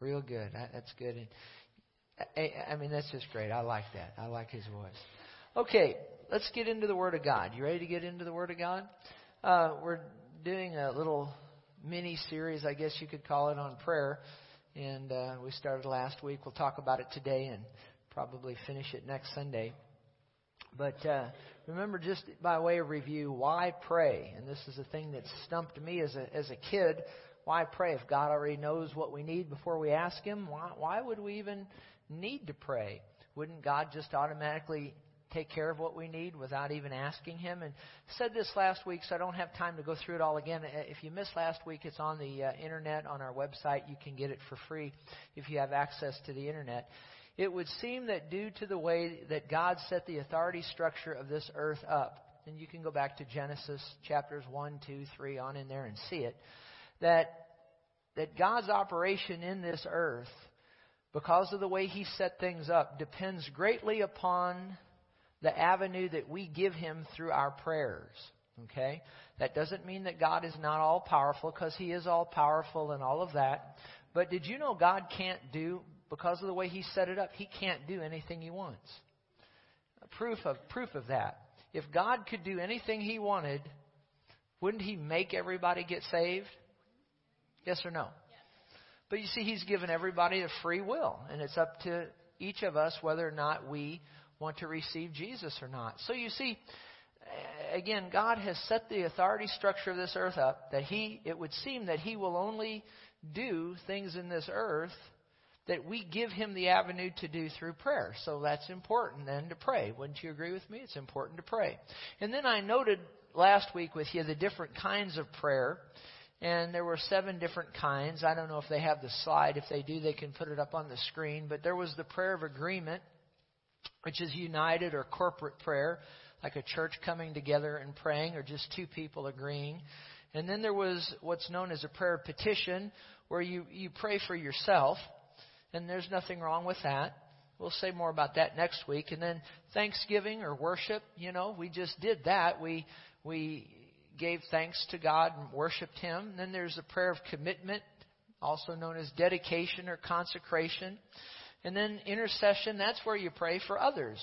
Real good. That's good. And I, I mean, that's just great. I like that. I like his voice. Okay, let's get into the Word of God. You ready to get into the Word of God? Uh, we're doing a little mini series, I guess you could call it, on prayer. And uh, we started last week. We'll talk about it today and probably finish it next Sunday. But uh, remember, just by way of review, why pray? And this is a thing that stumped me as a as a kid. Why pray if God already knows what we need before we ask Him? Why why would we even need to pray? Wouldn't God just automatically take care of what we need without even asking Him? And said this last week, so I don't have time to go through it all again. Uh, if you missed last week, it's on the uh, internet on our website. You can get it for free if you have access to the internet. It would seem that due to the way that God set the authority structure of this earth up, and you can go back to Genesis chapters 1, 2, 3 on in there and see it, that, that God's operation in this earth, because of the way He set things up, depends greatly upon the avenue that we give Him through our prayers. Okay? That doesn't mean that God is not all powerful, because He is all powerful and all of that. But did you know God can't do because of the way he set it up, he can't do anything he wants. Proof of proof of that. If God could do anything he wanted, wouldn't he make everybody get saved? Yes or no? But you see, he's given everybody a free will, and it's up to each of us whether or not we want to receive Jesus or not. So you see, again, God has set the authority structure of this earth up that he, it would seem that he will only do things in this earth that we give him the avenue to do through prayer. So that's important then to pray. Wouldn't you agree with me? It's important to pray. And then I noted last week with you the different kinds of prayer. And there were seven different kinds. I don't know if they have the slide. If they do, they can put it up on the screen. But there was the prayer of agreement, which is united or corporate prayer, like a church coming together and praying, or just two people agreeing. And then there was what's known as a prayer of petition, where you, you pray for yourself and there's nothing wrong with that. We'll say more about that next week. And then Thanksgiving or worship, you know, we just did that. We we gave thanks to God and worshiped Him. Then there's a prayer of commitment, also known as dedication or consecration. And then intercession, that's where you pray for others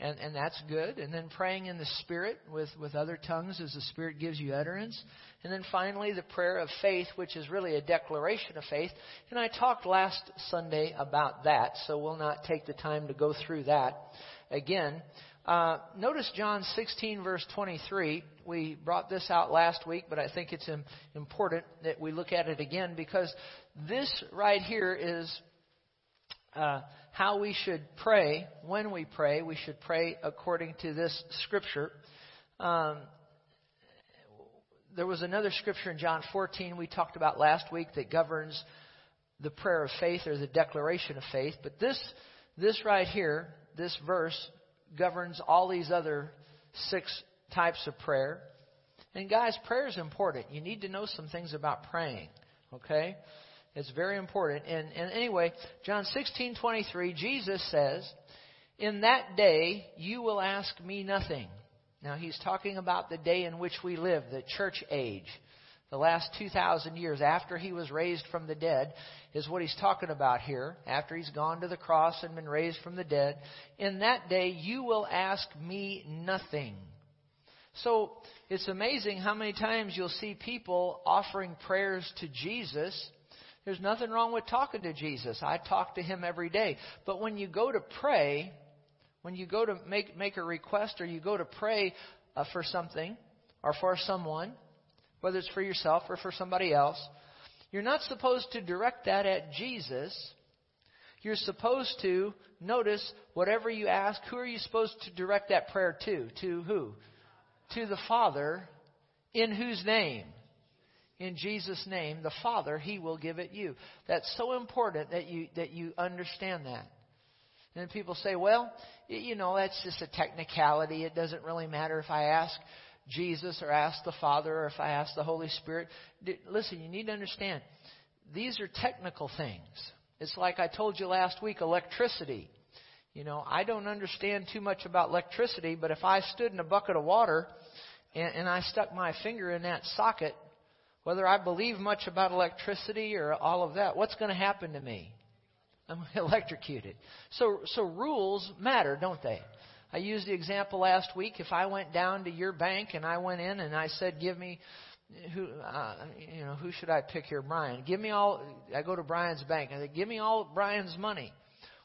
and, and that's good. And then praying in the Spirit with, with other tongues as the Spirit gives you utterance. And then finally, the prayer of faith, which is really a declaration of faith. And I talked last Sunday about that, so we'll not take the time to go through that again. Uh, notice John 16, verse 23. We brought this out last week, but I think it's important that we look at it again because this right here is. Uh, how we should pray when we pray. We should pray according to this scripture. Um, there was another scripture in John 14 we talked about last week that governs the prayer of faith or the declaration of faith. But this, this right here, this verse, governs all these other six types of prayer. And guys, prayer is important. You need to know some things about praying. Okay? It's very important. And, and anyway, John 16:23, Jesus says, "In that day you will ask me nothing." Now he's talking about the day in which we live, the church age. The last 2,000 years after he was raised from the dead is what he's talking about here. After he's gone to the cross and been raised from the dead. In that day you will ask me nothing. So it's amazing how many times you'll see people offering prayers to Jesus there's nothing wrong with talking to Jesus. I talk to him every day. But when you go to pray, when you go to make, make a request or you go to pray uh, for something or for someone, whether it's for yourself or for somebody else, you're not supposed to direct that at Jesus. You're supposed to notice whatever you ask, who are you supposed to direct that prayer to? To who? To the Father, in whose name? in Jesus' name, the Father, He will give it you. That's so important that you, that you understand that. And people say, well, you know, that's just a technicality. It doesn't really matter if I ask Jesus or ask the Father or if I ask the Holy Spirit. Listen, you need to understand. These are technical things. It's like I told you last week, electricity. You know, I don't understand too much about electricity, but if I stood in a bucket of water and, and I stuck my finger in that socket, whether I believe much about electricity or all of that, what's going to happen to me? I'm electrocuted. So, so rules matter, don't they? I used the example last week. If I went down to your bank and I went in and I said, "Give me who, uh, you know, who should I pick here, Brian? Give me all." I go to Brian's bank and I say, "Give me all Brian's money."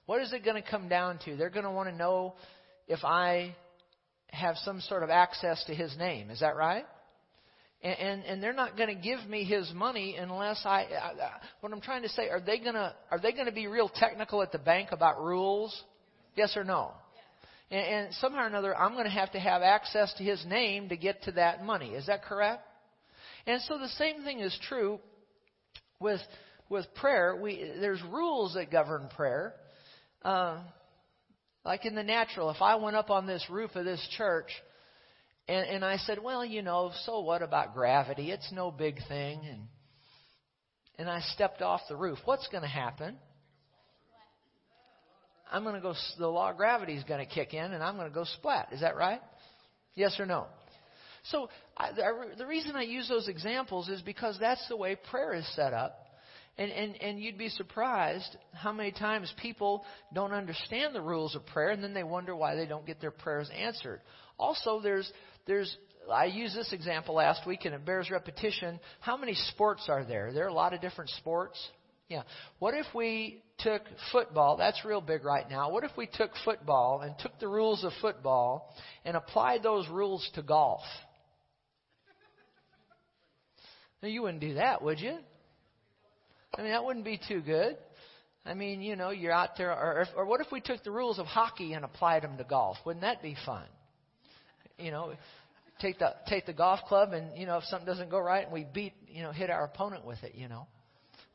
What is it going to come down to? They're going to want to know if I have some sort of access to his name. Is that right? And, and, and they're not going to give me his money unless I, I. What I'm trying to say, are they going to are they going to be real technical at the bank about rules? Yes or no? And, and somehow or another, I'm going to have to have access to his name to get to that money. Is that correct? And so the same thing is true with with prayer. We there's rules that govern prayer. Uh, like in the natural, if I went up on this roof of this church and, and I said, well, you know, so what about gravity? It's no big thing. And, and I stepped off the roof. What's going to happen? I'm going to go, the law of gravity is going to kick in and I'm going to go splat. Is that right? Yes or no? So I, the reason I use those examples is because that's the way prayer is set up. And, and, and you'd be surprised how many times people don't understand the rules of prayer and then they wonder why they don't get their prayers answered. Also, there's, there's, I used this example last week and it bears repetition. How many sports are there? There are a lot of different sports. Yeah. What if we took football? That's real big right now. What if we took football and took the rules of football and applied those rules to golf? Now, you wouldn't do that, would you? I mean, that wouldn't be too good. I mean, you know, you're out there, or, or what if we took the rules of hockey and applied them to golf? Wouldn't that be fun? You know, take the take the golf club, and you know, if something doesn't go right, and we beat, you know, hit our opponent with it, you know,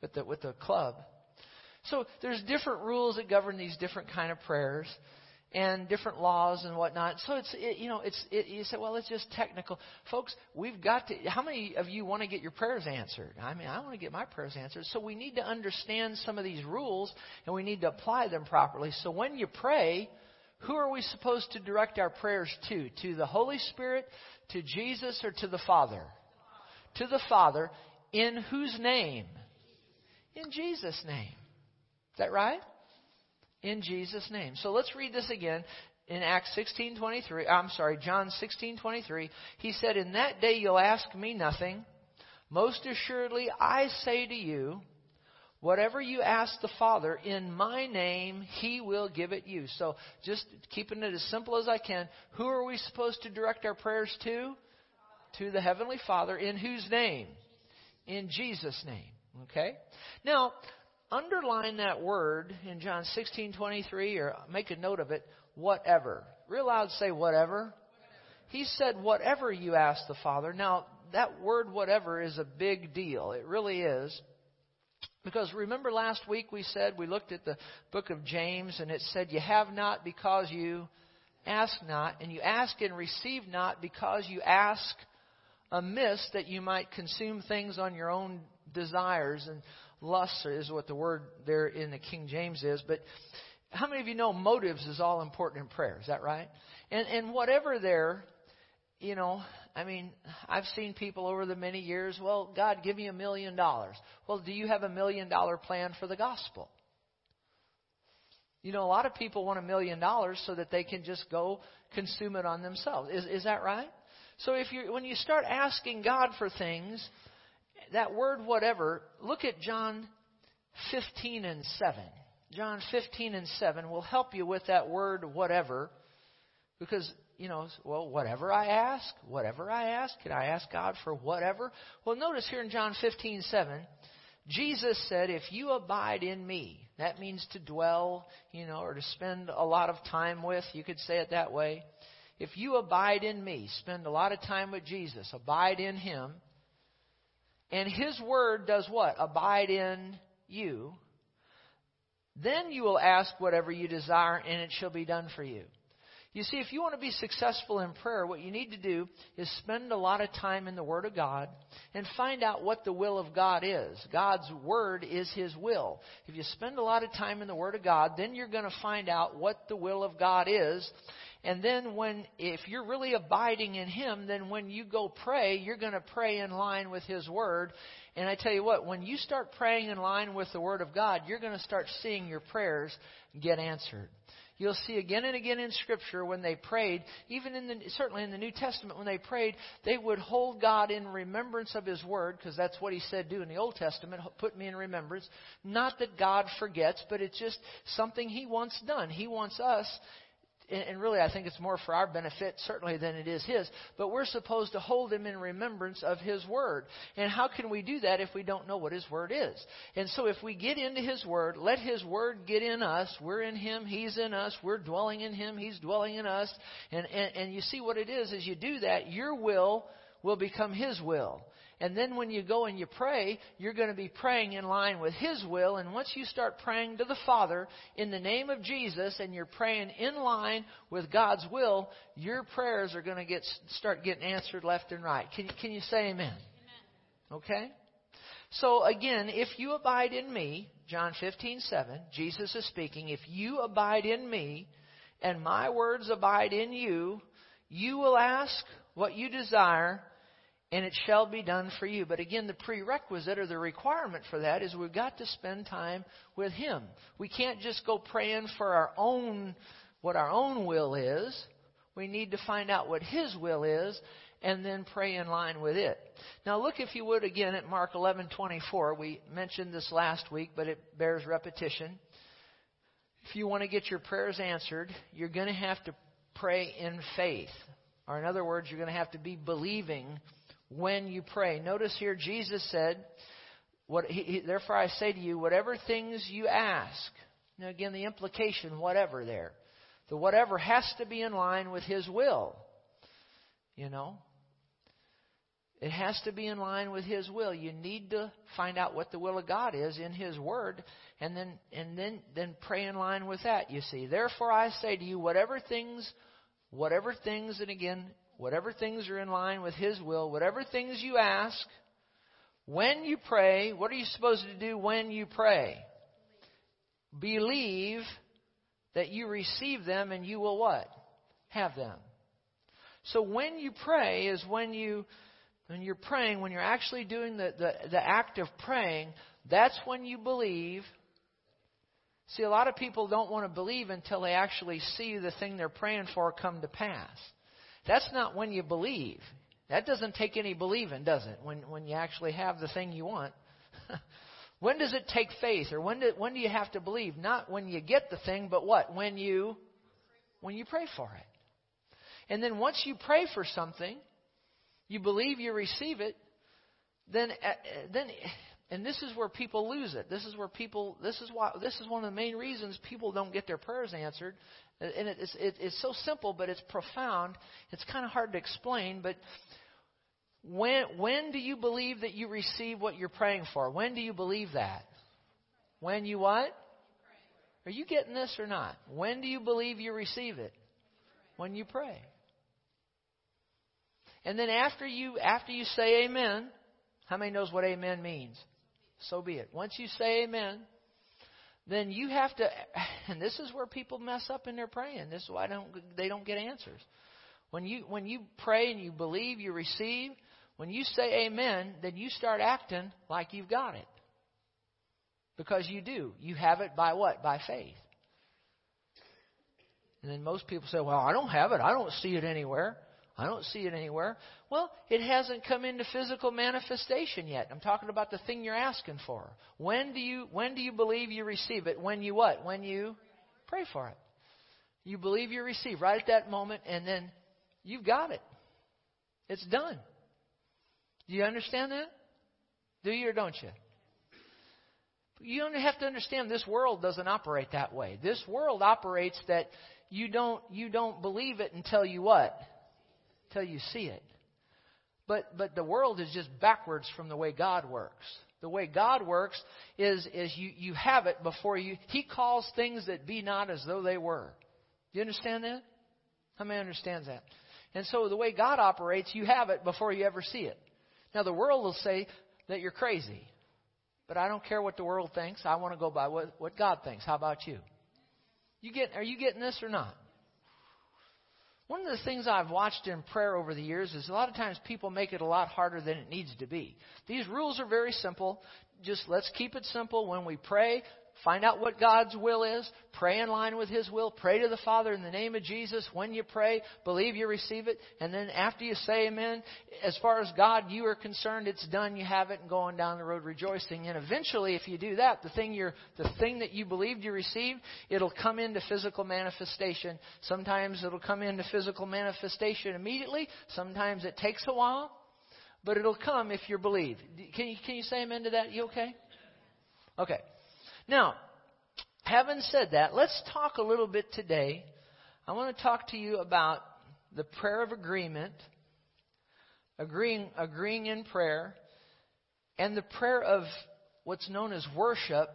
with the with the club. So there's different rules that govern these different kind of prayers and different laws and whatnot. So it's it, you know it's it, you say well it's just technical, folks. We've got to. How many of you want to get your prayers answered? I mean I want to get my prayers answered. So we need to understand some of these rules and we need to apply them properly. So when you pray, who are we supposed to direct our prayers to? To the Holy Spirit, to Jesus, or to the Father? To the Father, in whose name? In Jesus' name. Is that right? in Jesus' name. So let's read this again in Acts 16:23. I'm sorry, John 16:23. He said, "In that day you'll ask me nothing. Most assuredly I say to you, whatever you ask the Father in my name, he will give it you." So just keeping it as simple as I can, who are we supposed to direct our prayers to? To the heavenly Father in whose name? In Jesus' name. Okay? Now, underline that word in John 16:23 or make a note of it, whatever. Real loud say whatever. He said whatever you ask the Father. Now, that word whatever is a big deal. It really is. Because remember last week we said we looked at the book of James and it said you have not because you ask not and you ask and receive not because you ask amiss that you might consume things on your own desires and lusts is what the word there in the King James is. But how many of you know motives is all important in prayer? Is that right? And and whatever there, you know, I mean, I've seen people over the many years. Well, God, give me a million dollars. Well, do you have a million dollar plan for the gospel? You know, a lot of people want a million dollars so that they can just go consume it on themselves. Is is that right? So if you when you start asking God for things, that word whatever, look at John 15 and 7. John 15 and 7 will help you with that word whatever because, you know, well, whatever I ask, whatever I ask, can I ask God for whatever? Well, notice here in John 15, 7, Jesus said, if you abide in me, that means to dwell, you know, or to spend a lot of time with, you could say it that way. If you abide in me, spend a lot of time with Jesus, abide in him, and His Word does what? Abide in you. Then you will ask whatever you desire, and it shall be done for you. You see, if you want to be successful in prayer, what you need to do is spend a lot of time in the Word of God and find out what the will of God is. God's Word is His will. If you spend a lot of time in the Word of God, then you're going to find out what the will of God is. And then when, if you're really abiding in Him, then when you go pray, you're going to pray in line with His Word. And I tell you what, when you start praying in line with the Word of God, you're going to start seeing your prayers get answered. You'll see again and again in Scripture when they prayed, even in the, certainly in the New Testament, when they prayed, they would hold God in remembrance of His Word, because that's what He said do in the Old Testament, put me in remembrance. Not that God forgets, but it's just something He wants done. He wants us and really I think it's more for our benefit certainly than it is his, but we're supposed to hold him in remembrance of his word. And how can we do that if we don't know what his word is? And so if we get into his word, let his word get in us, we're in him, he's in us, we're dwelling in him, he's dwelling in us, and, and, and you see what it is as you do that, your will will become his will. And then when you go and you pray, you're going to be praying in line with His will. And once you start praying to the Father in the name of Jesus and you're praying in line with God's will, your prayers are going to get, start getting answered left and right. Can, can you say amen? amen? Okay? So again, if you abide in me, John 15, 7, Jesus is speaking, if you abide in me and my words abide in you, you will ask what you desire and it shall be done for you. But again, the prerequisite or the requirement for that is we've got to spend time with Him. We can't just go praying for our own, what our own will is. We need to find out what His will is and then pray in line with it. Now look if you would again at Mark 11:24. We mentioned this last week, but it bears repetition. If you want to get your prayers answered, you're going to have to pray in faith. Or in other words, you're going to have to be believing when you pray. Notice here, Jesus said, what, he, he, Therefore I say to you, whatever things you ask. Now, again, the implication, whatever there. The whatever has to be in line with His will. You know? It has to be in line with His will. You need to find out what the will of God is in His Word, and then and then then pray in line with that. You see, therefore I say to you, whatever things, whatever things, and again, whatever things are in line with His will, whatever things you ask, when you pray, what are you supposed to do when you pray? Believe that you receive them and you will what? Have them. So when you pray is when you when you're praying, when you're actually doing the, the, the act of praying, that's when you believe. See, a lot of people don't want to believe until they actually see the thing they're praying for come to pass. That's not when you believe. That doesn't take any believing, does it? When when you actually have the thing you want. when does it take faith, or when do when do you have to believe? Not when you get the thing, but what? When you when you pray for it. And then once you pray for something, you believe you receive it, then uh, then and this is where people lose it. This is where people this is why this is one of the main reasons people don't get their prayers answered and it's, it, it's so simple, but it's profound. It's kind of hard to explain, but when, when do you believe that you receive what you're praying for? When do you believe that? When you what? Are you getting this or not? When do you believe you receive it? When you pray. And then after you after you say amen, how many knows what amen means? So be it. Once you say amen, then you have to and this is where people mess up in their praying. This is why don't they don't get answers. When you when you pray and you believe, you receive, when you say amen, then you start acting like you've got it. Because you do. You have it by what? By faith. And then most people say, "Well, I don't have it. I don't see it anywhere." I don't see it anywhere. Well, it hasn't come into physical manifestation yet. I'm talking about the thing you're asking for. When do you when do you believe you receive it? When you what? When you pray for it. You believe you receive right at that moment and then you've got it. It's done. Do you understand that? Do you or don't you? You don't have to understand this world doesn't operate that way. This world operates that you don't you don't believe it until you what? Till you see it. But but the world is just backwards from the way God works. The way God works is is you, you have it before you He calls things that be not as though they were. Do you understand that? How many understands that? And so the way God operates, you have it before you ever see it. Now the world will say that you're crazy. But I don't care what the world thinks. I want to go by what, what God thinks. How about you? You get are you getting this or not? One of the things I've watched in prayer over the years is a lot of times people make it a lot harder than it needs to be. These rules are very simple. Just let's keep it simple. When we pray, Find out what God's will is. Pray in line with His will. Pray to the Father in the name of Jesus. When you pray, believe you receive it. And then after you say amen, as far as God, you are concerned, it's done. You have it and going down the road rejoicing. And eventually, if you do that, the thing you're, the thing that you believed you received, it'll come into physical manifestation. Sometimes it'll come into physical manifestation immediately. Sometimes it takes a while. But it'll come if you believe. Can you, can you say amen to that? You okay? Okay. Now, having said that, let's talk a little bit today. I want to talk to you about the prayer of agreement, agreeing, agreeing in prayer, and the prayer of what's known as worship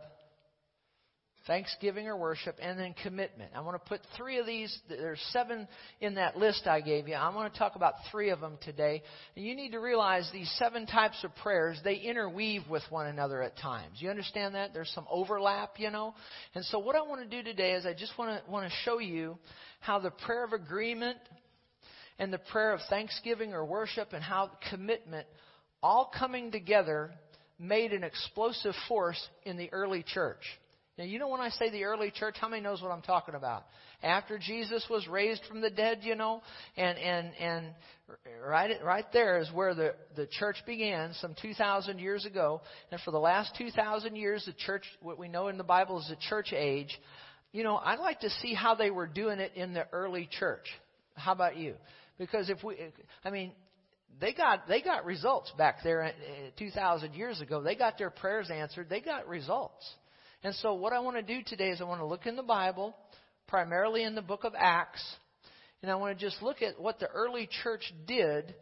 thanksgiving or worship, and then commitment. I want to put three of these, there's seven in that list I gave you. I want to talk about three of them today. And you need to realize these seven types of prayers, they interweave with one another at times. You understand that? There's some overlap, you know? And so what I want to do today is I just want to, want to show you how the prayer of agreement and the prayer of thanksgiving or worship and how commitment all coming together made an explosive force in the early church. Now, you know when I say the early church, how many knows what I'm talking about? After Jesus was raised from the dead, you know, and and and right right there is where the the church began some 2000 years ago, and for the last 2000 years the church what we know in the Bible is the church age. You know, I'd like to see how they were doing it in the early church. How about you? Because if we I mean, they got they got results back there uh, 2000 years ago. They got their prayers answered. They got results. And so, what I want to do today is I want to look in the Bible, primarily in the book of Acts, and I want to just look at what the early church did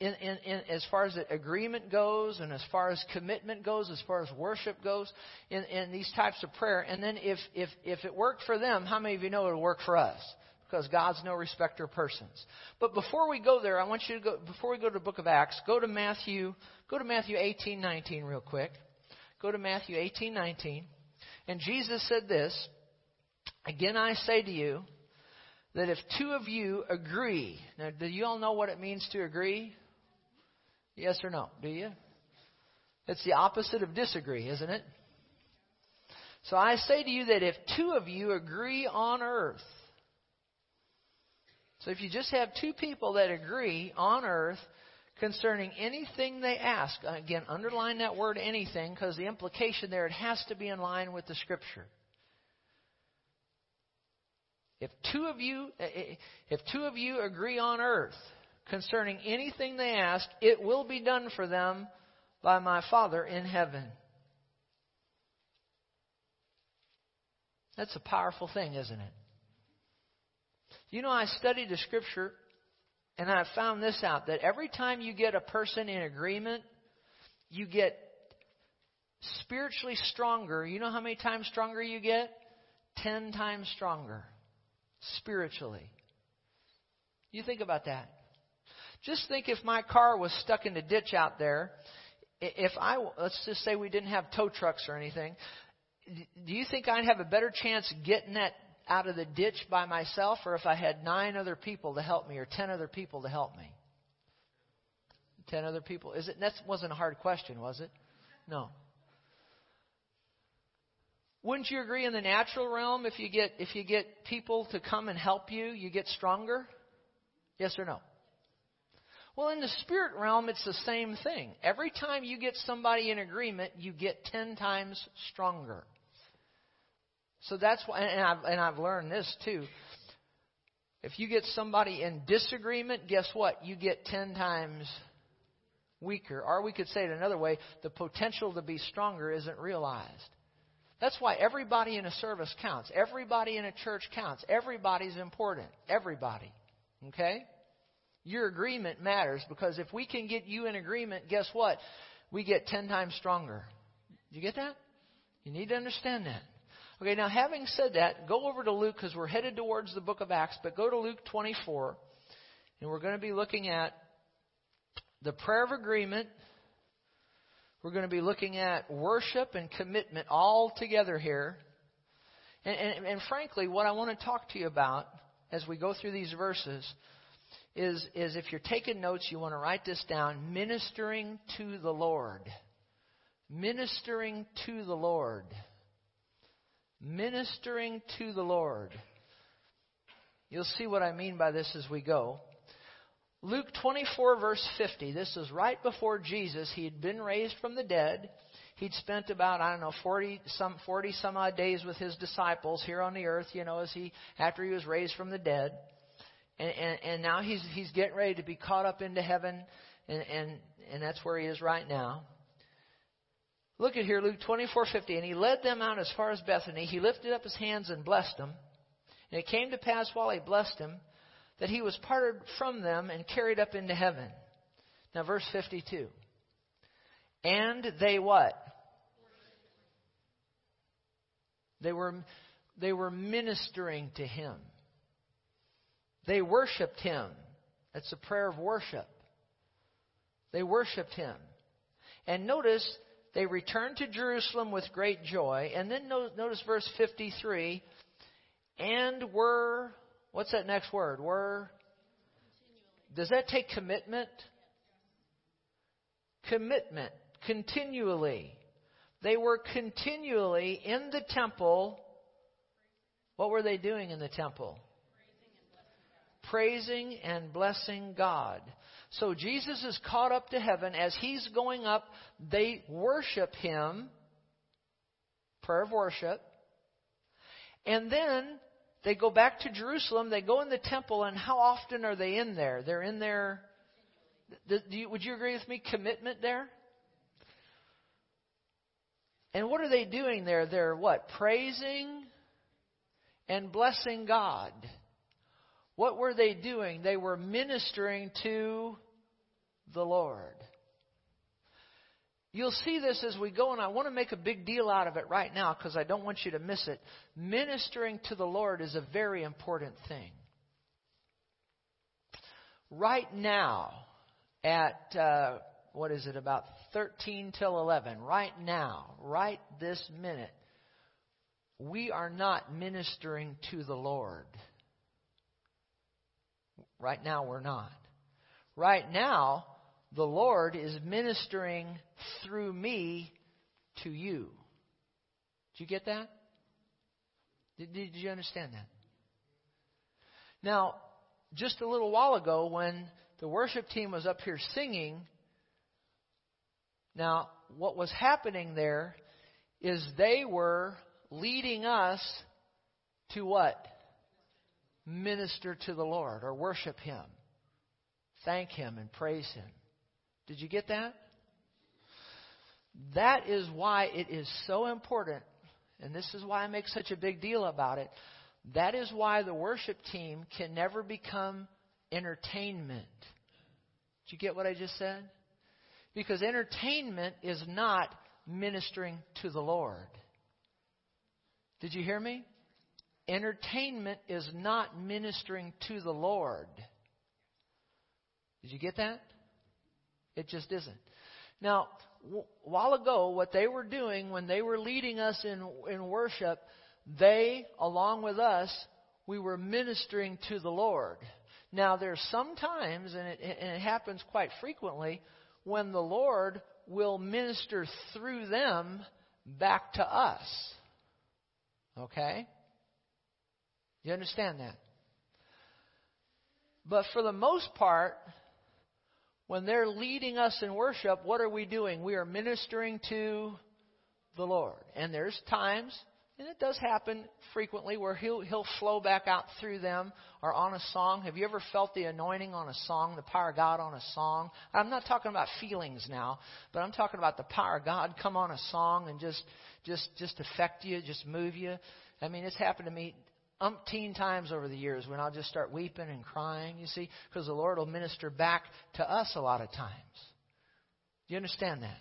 in, in, in, as far as agreement goes, and as far as commitment goes, as far as worship goes, in, in these types of prayer. And then, if, if, if it worked for them, how many of you know it'll work for us? Because God's no respecter of persons. But before we go there, I want you to go, before we go to the book of Acts, go to Matthew, go to Matthew 18, 19 real quick. Go to Matthew 18, 19. And Jesus said this Again, I say to you that if two of you agree, now, do you all know what it means to agree? Yes or no? Do you? It's the opposite of disagree, isn't it? So I say to you that if two of you agree on earth, so if you just have two people that agree on earth concerning anything they ask. Again, underline that word anything because the implication there, it has to be in line with the Scripture. If two of you, eh, eh, if two of you agree on earth concerning anything they ask, it will be done for them by my Father in heaven. That's a powerful thing, isn't it? You know, I studied the Scripture and I've found this out that every time you get a person in agreement, you get spiritually stronger. You know how many times stronger you get? Ten times stronger spiritually. You think about that. Just think if my car was stuck in a ditch out there, if I, let's just say we didn't have tow trucks or anything, do you think I'd have a better chance getting that out of the ditch by myself or if I had nine other people to help me or ten other people to help me? Ten other people. Is it that wasn't a hard question, was it? No. Wouldn't you agree in the natural realm if you get if you get people to come and help you, you get stronger? Yes or no? Well, in the spirit realm, it's the same thing. Every time you get somebody in agreement, you get ten times stronger. So that's why, and I've, and I've learned this too. If you get somebody in disagreement, guess what? You get ten times weaker. Or we could say it another way the potential to be stronger isn't realized. That's why everybody in a service counts. Everybody in a church counts. Everybody's important. Everybody. Okay? Your agreement matters because if we can get you in agreement, guess what? We get ten times stronger. Do you get that? You need to understand that. Okay, now having said that, go over to Luke because we're headed towards the book of Acts, but go to Luke 24, and we're going to be looking at the prayer of agreement. We're going to be looking at worship and commitment all together here. And, and, and frankly, what I want to talk to you about as we go through these verses is, is if you're taking notes, you want to write this down ministering to the Lord. Ministering to the Lord. Ministering to the Lord. You'll see what I mean by this as we go. Luke 24, verse 50. This is right before Jesus. He had been raised from the dead. He'd spent about, I don't know, 40 some, 40 some odd days with his disciples here on the earth, you know, as he, after he was raised from the dead. And, and, and now he's, he's getting ready to be caught up into heaven, and, and, and that's where he is right now. Look at here, Luke 24:50. And he led them out as far as Bethany. He lifted up his hands and blessed them. And it came to pass while he blessed them that he was parted from them and carried up into heaven. Now, verse 52. And they what? They were, they were ministering to him. They worshiped him. That's a prayer of worship. They worshiped him. And notice, they returned to Jerusalem with great joy. And then notice verse 53 and were, what's that next word? Were, does that take commitment? Commitment. Continually. They were continually in the temple. What were they doing in the temple? praising and blessing God. So Jesus is caught up to heaven. As he's going up, they worship him. Prayer of worship. And then they go back to Jerusalem. They go in the temple, and how often are they in there? They're in there. You, would you agree with me? Commitment there? And what are they doing there? They're what? Praising and blessing God. What were they doing? They were ministering to the Lord. You'll see this as we go, and I want to make a big deal out of it right now because I don't want you to miss it. Ministering to the Lord is a very important thing. Right now, at uh, what is it, about 13 till 11, right now, right this minute, we are not ministering to the Lord. Right now, we're not. Right now, the Lord is ministering through me to you. Did you get that? Did, did you understand that? Now, just a little while ago, when the worship team was up here singing, now, what was happening there is they were leading us to what? Minister to the Lord or worship Him, thank Him, and praise Him. Did you get that? That is why it is so important, and this is why I make such a big deal about it. That is why the worship team can never become entertainment. Did you get what I just said? Because entertainment is not ministering to the Lord. Did you hear me? Entertainment is not ministering to the Lord. Did you get that? It just isn't. Now, while ago, what they were doing when they were leading us in, in worship, they, along with us, we were ministering to the Lord. Now, there's sometimes, and it, and it happens quite frequently, when the Lord will minister through them back to us. Okay? You understand that? But for the most part, when they're leading us in worship, what are we doing? We are ministering to the Lord. And there's times, and it does happen frequently, where he'll, he'll flow back out through them or on a song. Have you ever felt the anointing on a song, the power of God on a song? I'm not talking about feelings now, but I'm talking about the power of God come on a song and just, just, just affect you, just move you. I mean, it's happened to me umpteen times over the years when I'll just start weeping and crying, you see, because the Lord will minister back to us a lot of times. Do you understand that?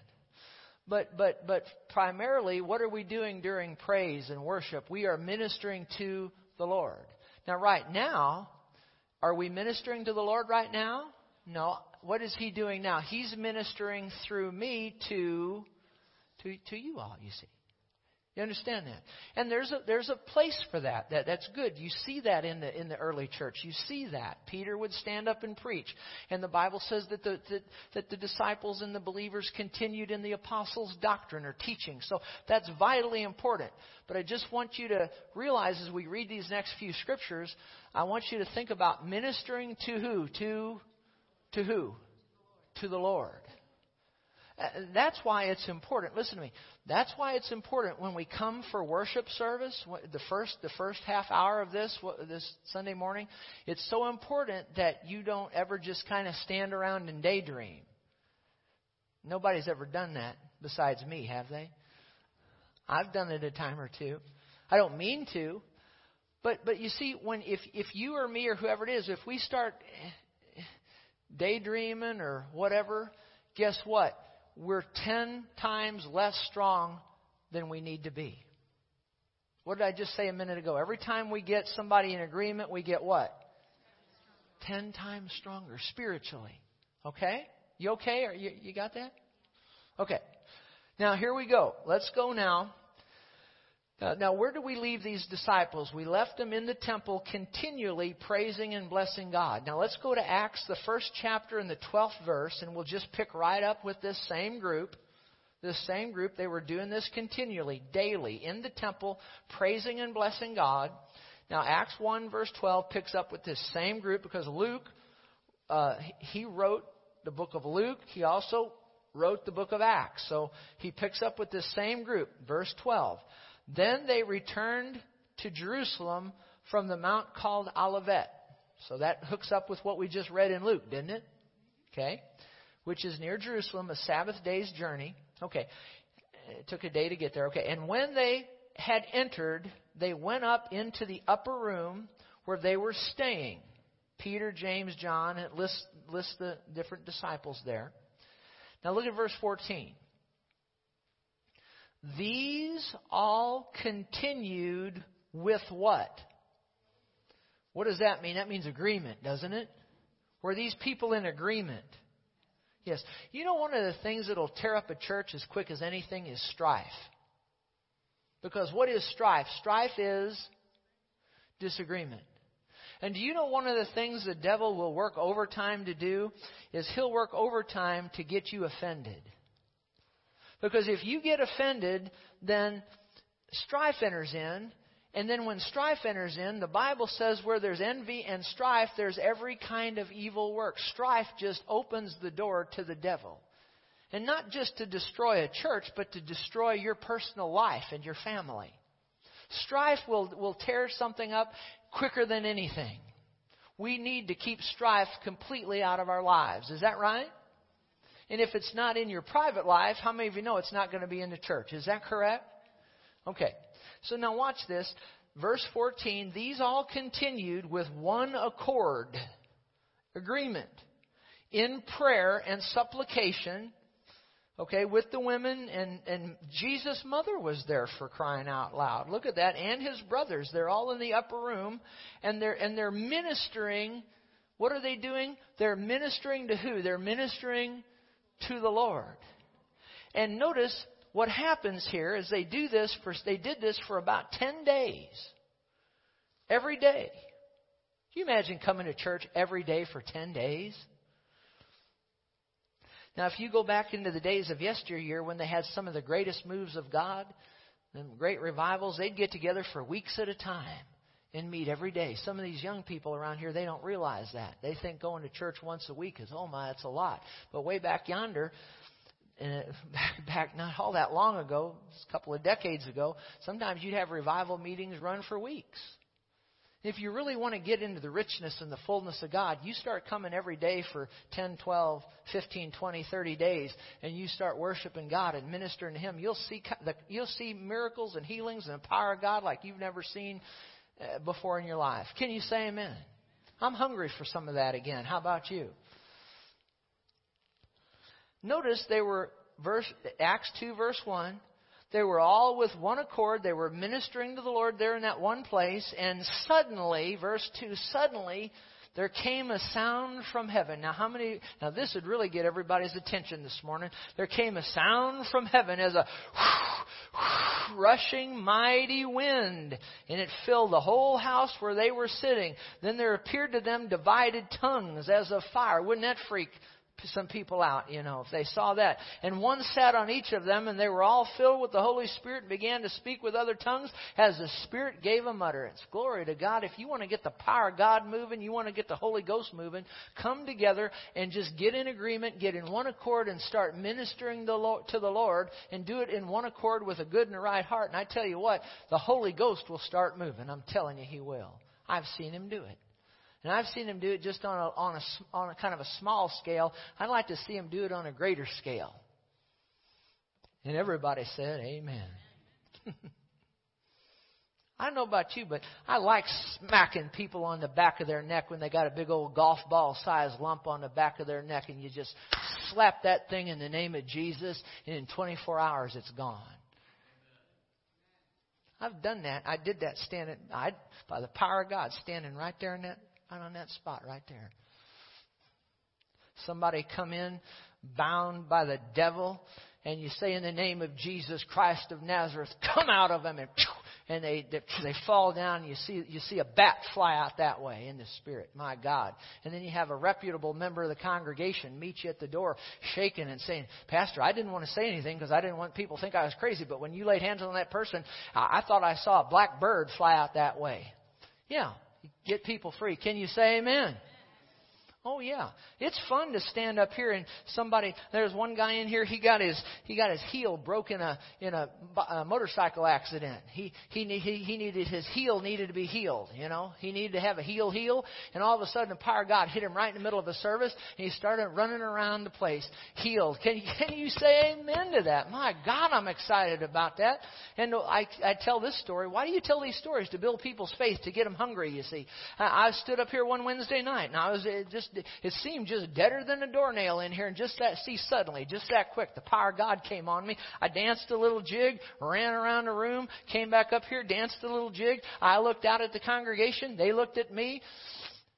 But but but primarily what are we doing during praise and worship? We are ministering to the Lord. Now right now, are we ministering to the Lord right now? No. What is he doing now? He's ministering through me to to to you all, you see. You understand that? And there's a there's a place for that. That that's good. You see that in the in the early church. You see that. Peter would stand up and preach. And the Bible says that the that, that the disciples and the believers continued in the apostles' doctrine or teaching. So that's vitally important. But I just want you to realize as we read these next few scriptures, I want you to think about ministering to who? To to who? To the Lord. Uh, that's why it's important. Listen to me. That's why it's important when we come for worship service, the first the first half hour of this this Sunday morning. It's so important that you don't ever just kind of stand around and daydream. Nobody's ever done that besides me, have they? I've done it a time or two. I don't mean to, but but you see, when if if you or me or whoever it is, if we start daydreaming or whatever, guess what? We're 10 times less strong than we need to be. What did I just say a minute ago? Every time we get somebody in agreement, we get what? 10 times stronger spiritually. Okay? You okay? Or you, you got that? Okay. Now here we go. Let's go now uh, now, where do we leave these disciples? We left them in the temple continually praising and blessing God. Now, let's go to Acts, the first chapter and the 12th verse, and we'll just pick right up with this same group. This same group, they were doing this continually, daily, in the temple, praising and blessing God. Now, Acts 1, verse 12, picks up with this same group because Luke, uh, he wrote the book of Luke. He also wrote the book of Acts. So he picks up with this same group, verse 12. Then they returned to Jerusalem from the mount called Olivet. So that hooks up with what we just read in Luke, didn't it? Okay. Which is near Jerusalem, a Sabbath day's journey. Okay. It took a day to get there. Okay. And when they had entered, they went up into the upper room where they were staying. Peter, James, John, lists, lists the different disciples there. Now look at verse 14. These all continued with what? What does that mean? That means agreement, doesn't it? Were these people in agreement? Yes. You know, one of the things that'll tear up a church as quick as anything is strife. Because what is strife? Strife is disagreement. And do you know one of the things the devil will work overtime to do is he'll work overtime to get you offended. Because if you get offended, then strife enters in. And then when strife enters in, the Bible says where there's envy and strife, there's every kind of evil work. Strife just opens the door to the devil. And not just to destroy a church, but to destroy your personal life and your family. Strife will, will tear something up quicker than anything. We need to keep strife completely out of our lives. Is that right? And if it's not in your private life, how many of you know it's not going to be in the church? Is that correct? Okay. So now watch this. Verse 14, these all continued with one accord, agreement, in prayer and supplication, okay, with the women, and, and Jesus' mother was there for crying out loud. Look at that, and his brothers. They're all in the upper room, and they're, and they're ministering. What are they doing? They're ministering to who? They're ministering to the Lord. And notice what happens here is they do this for they did this for about 10 days. Every day. Can you imagine coming to church every day for 10 days? Now, if you go back into the days of yesteryear when they had some of the greatest moves of God, and great revivals, they'd get together for weeks at a time and meet every day. Some of these young people around here, they don't realize that. They think going to church once a week is, oh my, it's a lot. But way back yonder, and back, back not all that long ago, a couple of decades ago, sometimes you'd have revival meetings run for weeks. If you really want to get into the richness and the fullness of God, you start coming every day for 10, 12, 15, 20, 30 days, and you start worshiping God and ministering to Him. You'll see, you'll see miracles and healings and the power of God like you've never seen uh, Uh, before in your life. Can you say amen? I'm hungry for some of that again. How about you? Notice they were verse Acts 2 verse 1. They were all with one accord. They were ministering to the Lord there in that one place. And suddenly, verse 2, suddenly there came a sound from heaven. Now, how many, now this would really get everybody's attention this morning. There came a sound from heaven as a rushing mighty wind, and it filled the whole house where they were sitting. Then there appeared to them divided tongues as of fire. Wouldn't that freak some people out, you know, if they saw that. And one sat on each of them, and they were all filled with the Holy Spirit and began to speak with other tongues as the Spirit gave them utterance. Glory to God. If you want to get the power of God moving, you want to get the Holy Ghost moving, come together and just get in agreement, get in one accord, and start ministering to the Lord, and do it in one accord with a good and a right heart. And I tell you what, the Holy Ghost will start moving. I'm telling you, He will. I've seen Him do it. And I've seen him do it just on a, on a, on a kind of a small scale. I'd like to see him do it on a greater scale. And everybody said, Amen. I don't know about you, but I like smacking people on the back of their neck when they got a big old golf ball sized lump on the back of their neck and you just slap that thing in the name of Jesus and in 24 hours it's gone. I've done that. I did that standing, I, by the power of God, standing right there in that Right on that spot right there. Somebody come in bound by the devil and you say in the name of Jesus Christ of Nazareth, come out of them and and they, they they fall down. And you see you see a bat fly out that way in the spirit. My god. And then you have a reputable member of the congregation meet you at the door shaking and saying pastor i didn't want to say anything because i didn't want people to think i was crazy but when you laid hands on that person i, I thought i saw a black bird fly out that way. Yeah get people free. Can you say amen? Oh yeah, it's fun to stand up here and somebody. There's one guy in here. He got his he got his heel broke in a in a, a motorcycle accident. He, he he he needed his heel needed to be healed. You know, he needed to have a heel heal. And all of a sudden, the power of God hit him right in the middle of the service, and he started running around the place healed. Can can you say amen to that? My God, I'm excited about that. And I I tell this story. Why do you tell these stories to build people's faith to get them hungry? You see, I, I stood up here one Wednesday night, and I was just it seemed just deader than a doornail in here, and just that, see, suddenly, just that quick, the power of God came on me. I danced a little jig, ran around the room, came back up here, danced a little jig. I looked out at the congregation, they looked at me.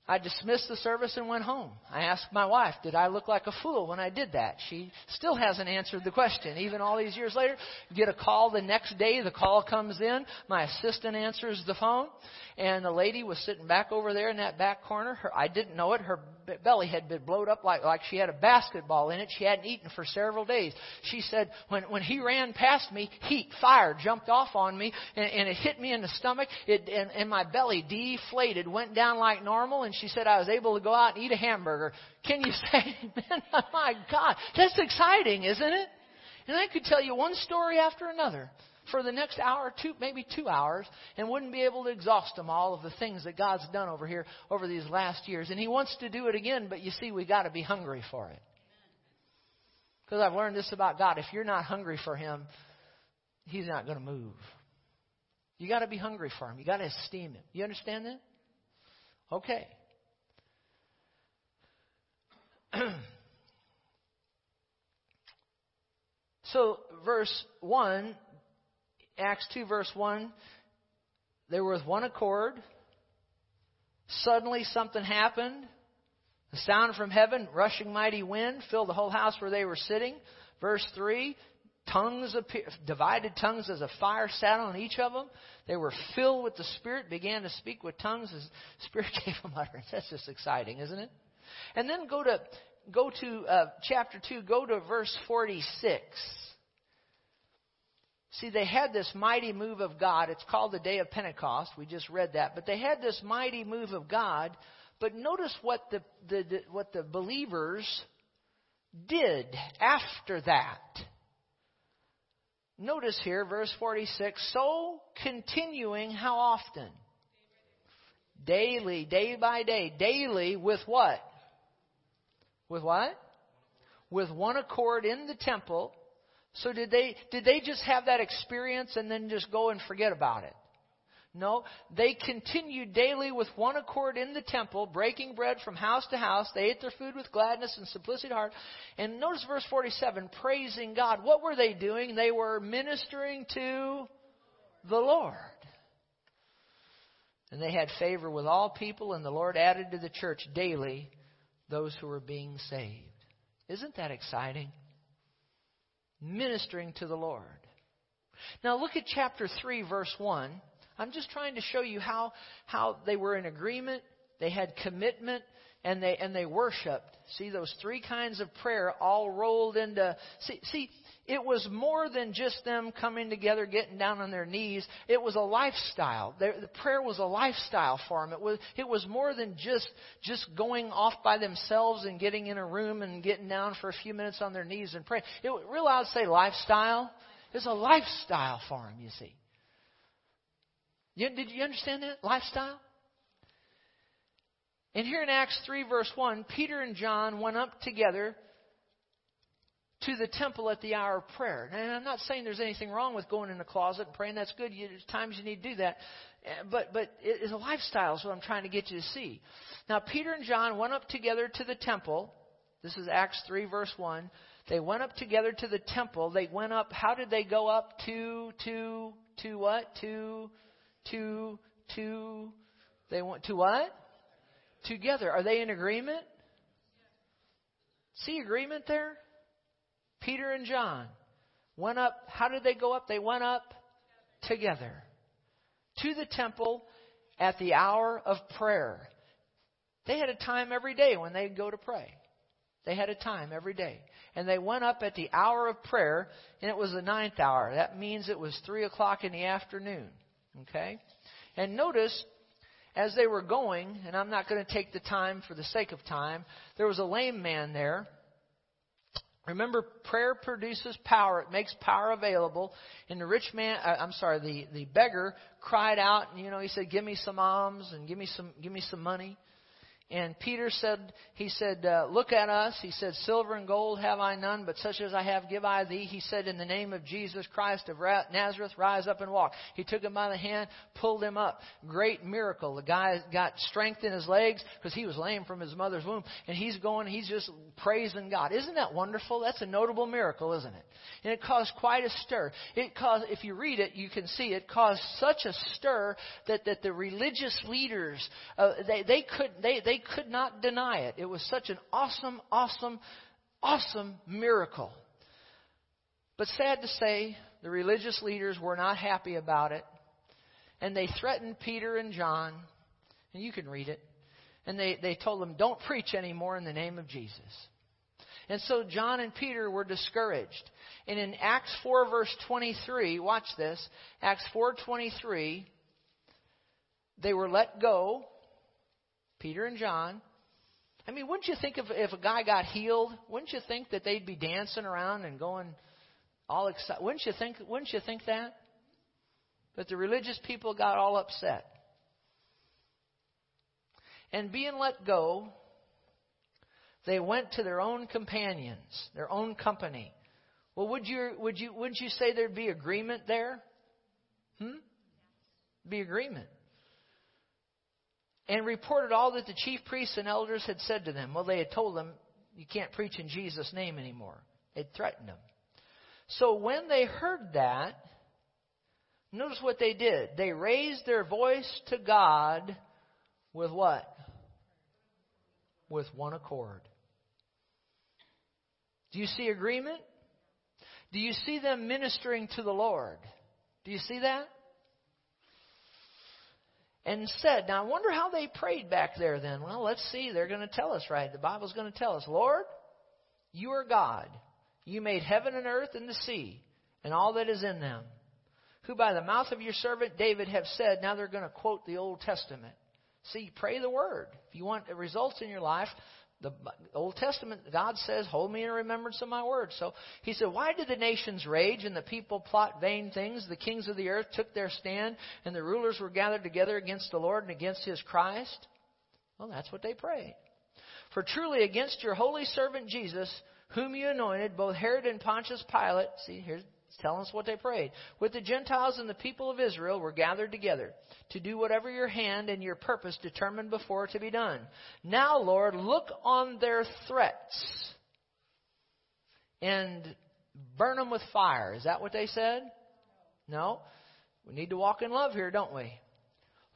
I dismissed the service and went home. I asked my wife, did I look like a fool when I did that? She still hasn't answered the question. Even all these years later, get a call the next day, the call comes in, my assistant answers the phone, and the lady was sitting back over there in that back corner. Her, I didn't know it. Her belly had been blowed up like, like she had a basketball in it. She hadn't eaten for several days. She said, when, when he ran past me, heat, fire jumped off on me and, and it hit me in the stomach it, and, and my belly deflated, went down like normal. And she said I was able to go out and eat a hamburger. Can you say, man, oh my God, that's exciting, isn't it? And I could tell you one story after another for the next hour, two, maybe two hours, and wouldn't be able to exhaust them all of the things that God's done over here over these last years. And He wants to do it again, but you see, we've got to be hungry for it. Because I've learned this about God: if you're not hungry for Him, He's not going to move. You got to be hungry for Him. You got to esteem Him. You understand that? Okay. so, verse 1 Acts 2, verse 1, they were with one accord. Suddenly something happened. A sound from heaven, rushing mighty wind, filled the whole house where they were sitting. Verse 3, tongues divided tongues as a fire sat on each of them. They were filled with the Spirit, began to speak with tongues as the Spirit gave them utterance. That's just exciting, isn't it? And then go to go to uh, chapter 2, go to verse 46. See, they had this mighty move of God. It's called the day of Pentecost. We just read that. But they had this mighty move of God. But notice what the, the, the what the believers did after that. Notice here, verse 46 so continuing how often? Daily, day by day. Daily with what? With what? With one accord in the temple so did they did they just have that experience and then just go and forget about it? No, they continued daily with one accord in the temple, breaking bread from house to house. They ate their food with gladness and simplicity of heart. And notice verse 47, praising God. What were they doing? They were ministering to the Lord. And they had favor with all people, and the Lord added to the church daily those who were being saved. Isn't that exciting? Ministering to the Lord. Now look at chapter 3, verse 1. I'm just trying to show you how, how they were in agreement, they had commitment, and they, and they worshiped. See, those three kinds of prayer all rolled into. See, see, it was more than just them coming together, getting down on their knees. It was a lifestyle. The prayer was a lifestyle for them. It was, it was more than just, just going off by themselves and getting in a room and getting down for a few minutes on their knees and praying. It, real I would say lifestyle. It's a lifestyle for them, you see. You, did you understand that? Lifestyle? And here in Acts 3, verse 1, Peter and John went up together to the temple at the hour of prayer. And I'm not saying there's anything wrong with going in the closet and praying. That's good. There's times you need to do that. Eh, but, but it's a lifestyle is what I'm trying to get you to see. Now, Peter and John went up together to the temple. This is Acts 3, verse 1. They went up together to the temple. They went up. How did they go up? To, to, to what? To, to, to. They went to what? Together. Are they in agreement? See agreement there? Peter and John went up. How did they go up? They went up together to the temple at the hour of prayer. They had a time every day when they'd go to pray. They had a time every day. And they went up at the hour of prayer, and it was the ninth hour. That means it was three o'clock in the afternoon. Okay? And notice, as they were going, and I'm not going to take the time for the sake of time, there was a lame man there Remember, prayer produces power. It makes power available. And the rich man, uh, I'm sorry, the, the beggar cried out, and you know, he said, "Give me some alms and give me some, give me some money." And Peter said, he said, uh, look at us. He said, silver and gold have I none, but such as I have give I thee. He said, in the name of Jesus Christ of Nazareth, rise up and walk. He took him by the hand, pulled him up. Great miracle. The guy got strength in his legs because he was lame from his mother's womb. And he's going, he's just praising God. Isn't that wonderful? That's a notable miracle, isn't it? And it caused quite a stir. It caused, if you read it, you can see it caused such a stir that, that the religious leaders, uh, they, they could, they, they they could not deny it. It was such an awesome, awesome, awesome miracle. But sad to say, the religious leaders were not happy about it. And they threatened Peter and John. And you can read it. And they, they told them, don't preach anymore in the name of Jesus. And so John and Peter were discouraged. And in Acts 4 verse 23, watch this. Acts 4:23, they were let go Peter and John. I mean, wouldn't you think if, if a guy got healed, wouldn't you think that they'd be dancing around and going all excited? Wouldn't you think? Wouldn't you think that? But the religious people got all upset. And being let go, they went to their own companions, their own company. Well, would you would you wouldn't you say there'd be agreement there? Hmm? Be agreement and reported all that the chief priests and elders had said to them. Well, they had told them, you can't preach in Jesus' name anymore. They'd threatened them. So when they heard that, notice what they did. They raised their voice to God with what? With one accord. Do you see agreement? Do you see them ministering to the Lord? Do you see that? And said, Now I wonder how they prayed back there then. Well, let's see. They're going to tell us, right? The Bible's going to tell us, Lord, you are God. You made heaven and earth and the sea and all that is in them. Who by the mouth of your servant David have said, now they're going to quote the Old Testament. See, pray the word. If you want results in your life, the Old Testament, God says, Hold me in remembrance of my word. So he said, Why did the nations rage and the people plot vain things? The kings of the earth took their stand, and the rulers were gathered together against the Lord and against his Christ. Well, that's what they prayed. For truly against your holy servant Jesus, whom you anointed, both Herod and Pontius Pilate, see, here's telling us what they prayed. With the Gentiles and the people of Israel were gathered together to do whatever your hand and your purpose determined before to be done. Now, Lord, look on their threats and burn them with fire. Is that what they said? No. We need to walk in love here, don't we?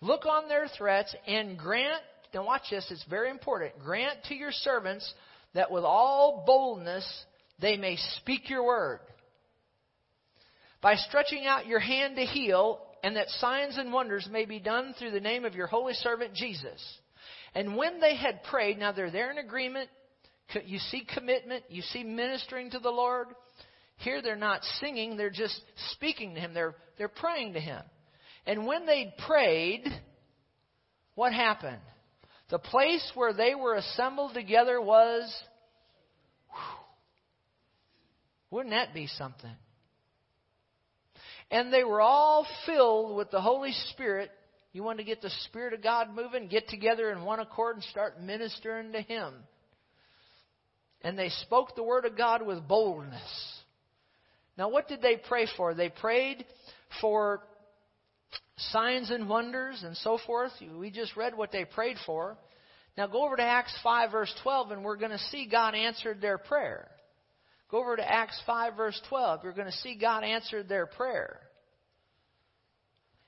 Look on their threats and grant, now watch this, it's very important. Grant to your servants that with all boldness they may speak your word. By stretching out your hand to heal, and that signs and wonders may be done through the name of your holy servant Jesus. And when they had prayed, now they're there in agreement, you see commitment, you see ministering to the Lord. Here they're not singing, they're just speaking to Him, they're, they're praying to Him. And when they'd prayed, what happened? The place where they were assembled together was. Whew, wouldn't that be something? And they were all filled with the Holy Spirit. You want to get the Spirit of God moving? Get together in one accord and start ministering to Him. And they spoke the Word of God with boldness. Now, what did they pray for? They prayed for signs and wonders and so forth. We just read what they prayed for. Now go over to Acts 5 verse 12 and we're going to see God answered their prayer. Go over to Acts 5 verse 12. You're going to see God answered their prayer.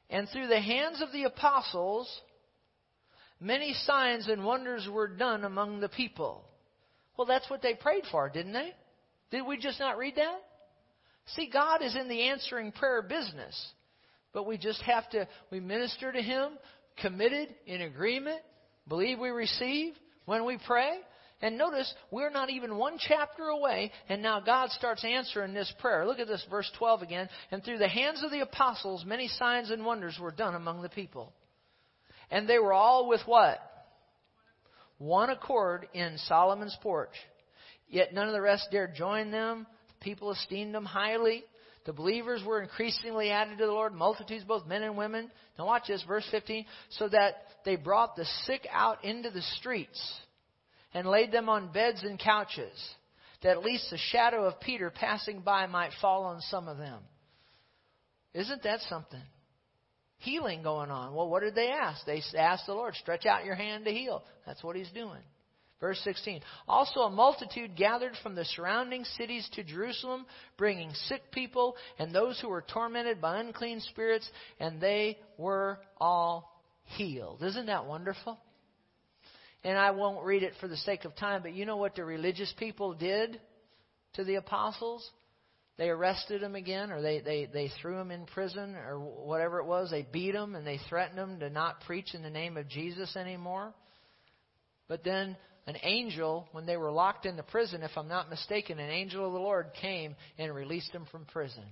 And through the hands of the apostles, many signs and wonders were done among the people. Well, that's what they prayed for, didn't they? Did we just not read that? See, God is in the answering prayer business. But we just have to, we minister to Him, committed, in agreement, believe we receive when we pray. And notice, we're not even one chapter away, and now God starts answering this prayer. Look at this, verse 12 again. And through the hands of the apostles, many signs and wonders were done among the people. And they were all with what? One accord in Solomon's porch. Yet none of the rest dared join them. The People esteemed them highly. The believers were increasingly added to the Lord, multitudes, both men and women. Now watch this, verse 15. So that they brought the sick out into the streets and laid them on beds and couches, that at least the shadow of Peter passing by might fall on some of them. Isn't that something? Healing going on. Well, what did they ask? They asked the Lord, stretch out your hand to heal. That's what he's doing. Verse 16. Also, a multitude gathered from the surrounding cities to Jerusalem, bringing sick people and those who were tormented by unclean spirits, and they were all healed. Isn't that wonderful? And I won't read it for the sake of time, but you know what the religious people did to the apostles? They arrested them again, or they, they, they threw them in prison, or whatever it was. They beat them and they threatened them to not preach in the name of Jesus anymore. But then an angel, when they were locked in the prison, if I'm not mistaken, an angel of the Lord came and released them from prison.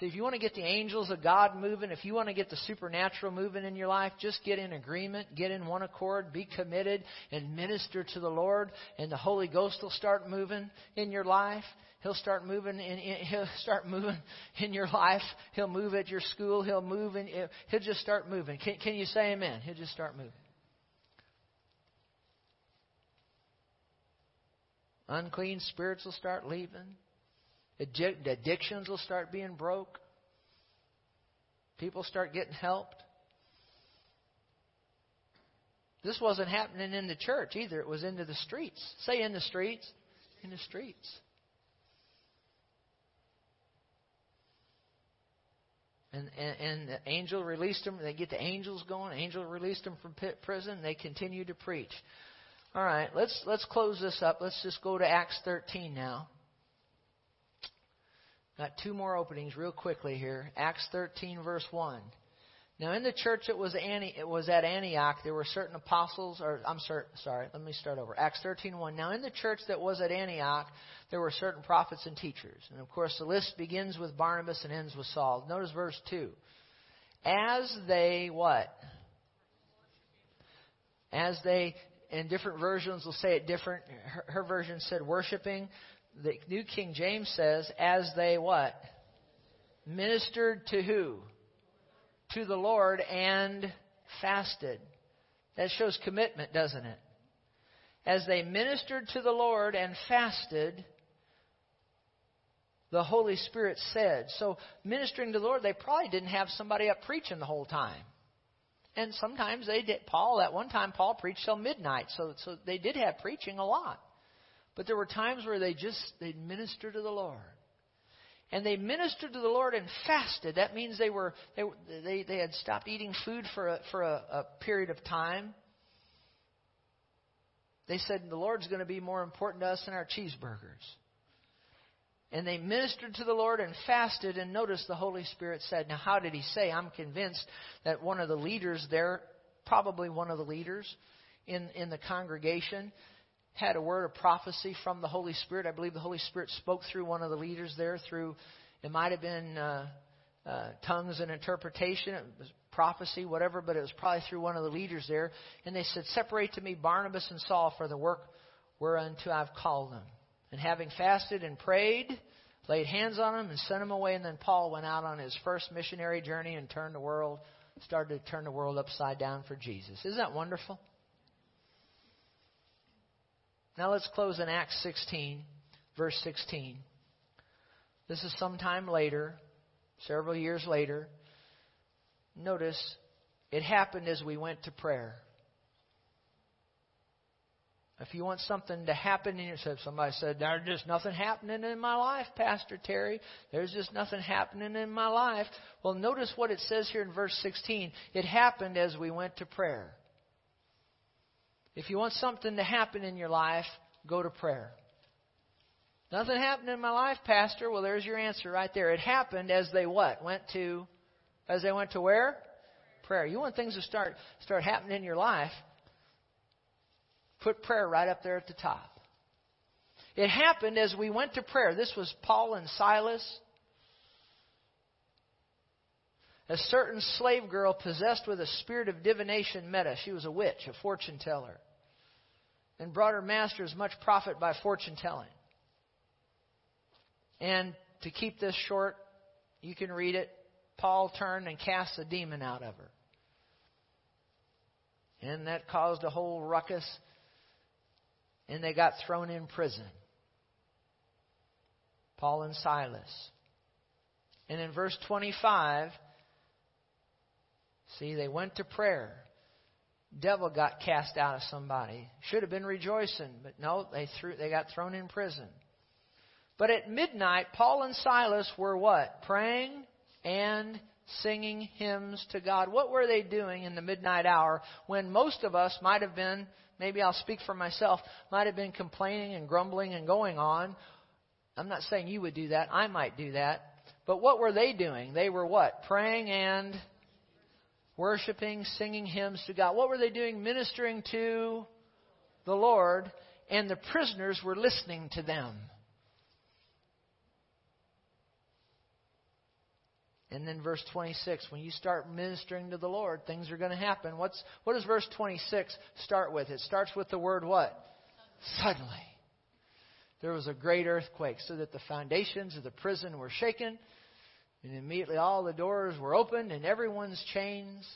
See, if you want to get the angels of God moving, if you want to get the supernatural moving in your life, just get in agreement, get in one accord, be committed, and minister to the Lord, and the Holy Ghost will start moving in your life. He'll start moving in, in, he'll start moving in your life. He'll move at your school. He'll move in, he'll just start moving. Can, can you say amen? He'll just start moving. Unclean spirits will start leaving. Addictions will start being broke. People start getting helped. This wasn't happening in the church either. It was into the streets. Say in the streets. In the streets. And, and, and the angel released them. They get the angels going. Angel released them from pit, prison. They continue to preach. All right, let's let's close this up. Let's just go to Acts 13 now. Got two more openings real quickly here. Acts 13 verse 1. Now in the church it was it was at Antioch there were certain apostles or I'm sorry, sorry, let me start over. Acts 13:1. Now in the church that was at Antioch there were certain prophets and teachers. And of course the list begins with Barnabas and ends with Saul. Notice verse 2. As they what? As they and different versions will say it different. Her, her version said worshiping. The New King James says, as they what? Ministered to who? To the Lord and fasted. That shows commitment, doesn't it? As they ministered to the Lord and fasted, the Holy Spirit said. So, ministering to the Lord, they probably didn't have somebody up preaching the whole time. And sometimes they did. Paul, at one time, Paul preached till midnight. So, so they did have preaching a lot. But there were times where they just, they'd minister to the Lord. And they ministered to the Lord and fasted. That means they were, they, they, they had stopped eating food for a, for a, a period of time. They said, the Lord's going to be more important to us than our cheeseburgers. And they ministered to the Lord and fasted, and notice the Holy Spirit said, Now, how did he say? I'm convinced that one of the leaders there, probably one of the leaders in, in the congregation, had a word of prophecy from the Holy Spirit. I believe the Holy Spirit spoke through one of the leaders there, through, it might have been uh, uh, tongues and interpretation, it was prophecy, whatever, but it was probably through one of the leaders there. And they said, Separate to me Barnabas and Saul for the work whereunto I've called them. And having fasted and prayed, laid hands on them and sent them away. And then Paul went out on his first missionary journey and turned the world, started to turn the world upside down for Jesus. Isn't that wonderful? Now let's close in Acts 16, verse 16. This is sometime later, several years later. Notice, it happened as we went to prayer. If you want something to happen in yourself, somebody said, There's just nothing happening in my life, Pastor Terry. There's just nothing happening in my life. Well, notice what it says here in verse 16. It happened as we went to prayer. If you want something to happen in your life, go to prayer. Nothing happened in my life, Pastor. Well, there's your answer right there. It happened as they what? Went to, as they went to where? Prayer. You want things to start start happening in your life Put prayer right up there at the top. It happened as we went to prayer. This was Paul and Silas. A certain slave girl possessed with a spirit of divination met us. She was a witch, a fortune teller, and brought her masters much profit by fortune telling. And to keep this short, you can read it. Paul turned and cast a demon out of her. And that caused a whole ruckus and they got thrown in prison. Paul and Silas. And in verse 25, see, they went to prayer. Devil got cast out of somebody. Should have been rejoicing, but no, they threw they got thrown in prison. But at midnight, Paul and Silas were what? Praying and singing hymns to God. What were they doing in the midnight hour when most of us might have been maybe I'll speak for myself, might have been complaining and grumbling and going on. I'm not saying you would do that. I might do that. But what were they doing? They were what? Praying and worshiping, singing hymns to God. What were they doing? Ministering to the Lord, and the prisoners were listening to them. And then verse 26, when you start ministering to the Lord, things are going to happen. What's, what does verse 26 start with? It starts with the word what? Suddenly. There was a great earthquake, so that the foundations of the prison were shaken, and immediately all the doors were opened, and everyone's chains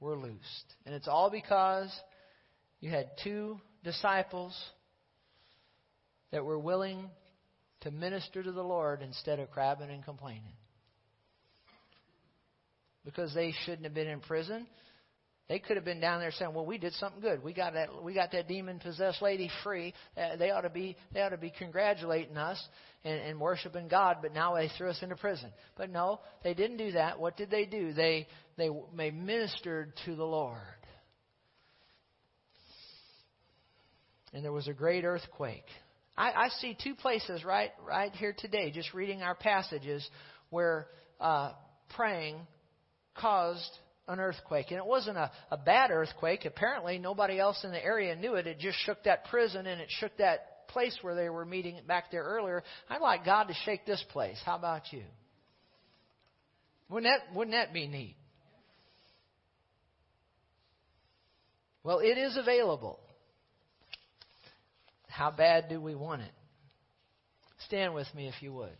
were loosed. And it's all because you had two disciples that were willing to minister to the Lord instead of crabbing and complaining because they shouldn't have been in prison. They could have been down there saying, "Well, we did something good. We got that. We got that demon-possessed lady free. Uh, they ought to be. They ought to be congratulating us and, and worshiping God. But now they threw us into prison. But no, they didn't do that. What did they do? They they, they ministered to the Lord. And there was a great earthquake. I, I see two places right right here today, just reading our passages, where uh, praying caused an earthquake. And it wasn't a, a bad earthquake. Apparently, nobody else in the area knew it. It just shook that prison and it shook that place where they were meeting back there earlier. I'd like God to shake this place. How about you? Wouldn't that, wouldn't that be neat? Well, it is available. How bad do we want it? Stand with me if you would.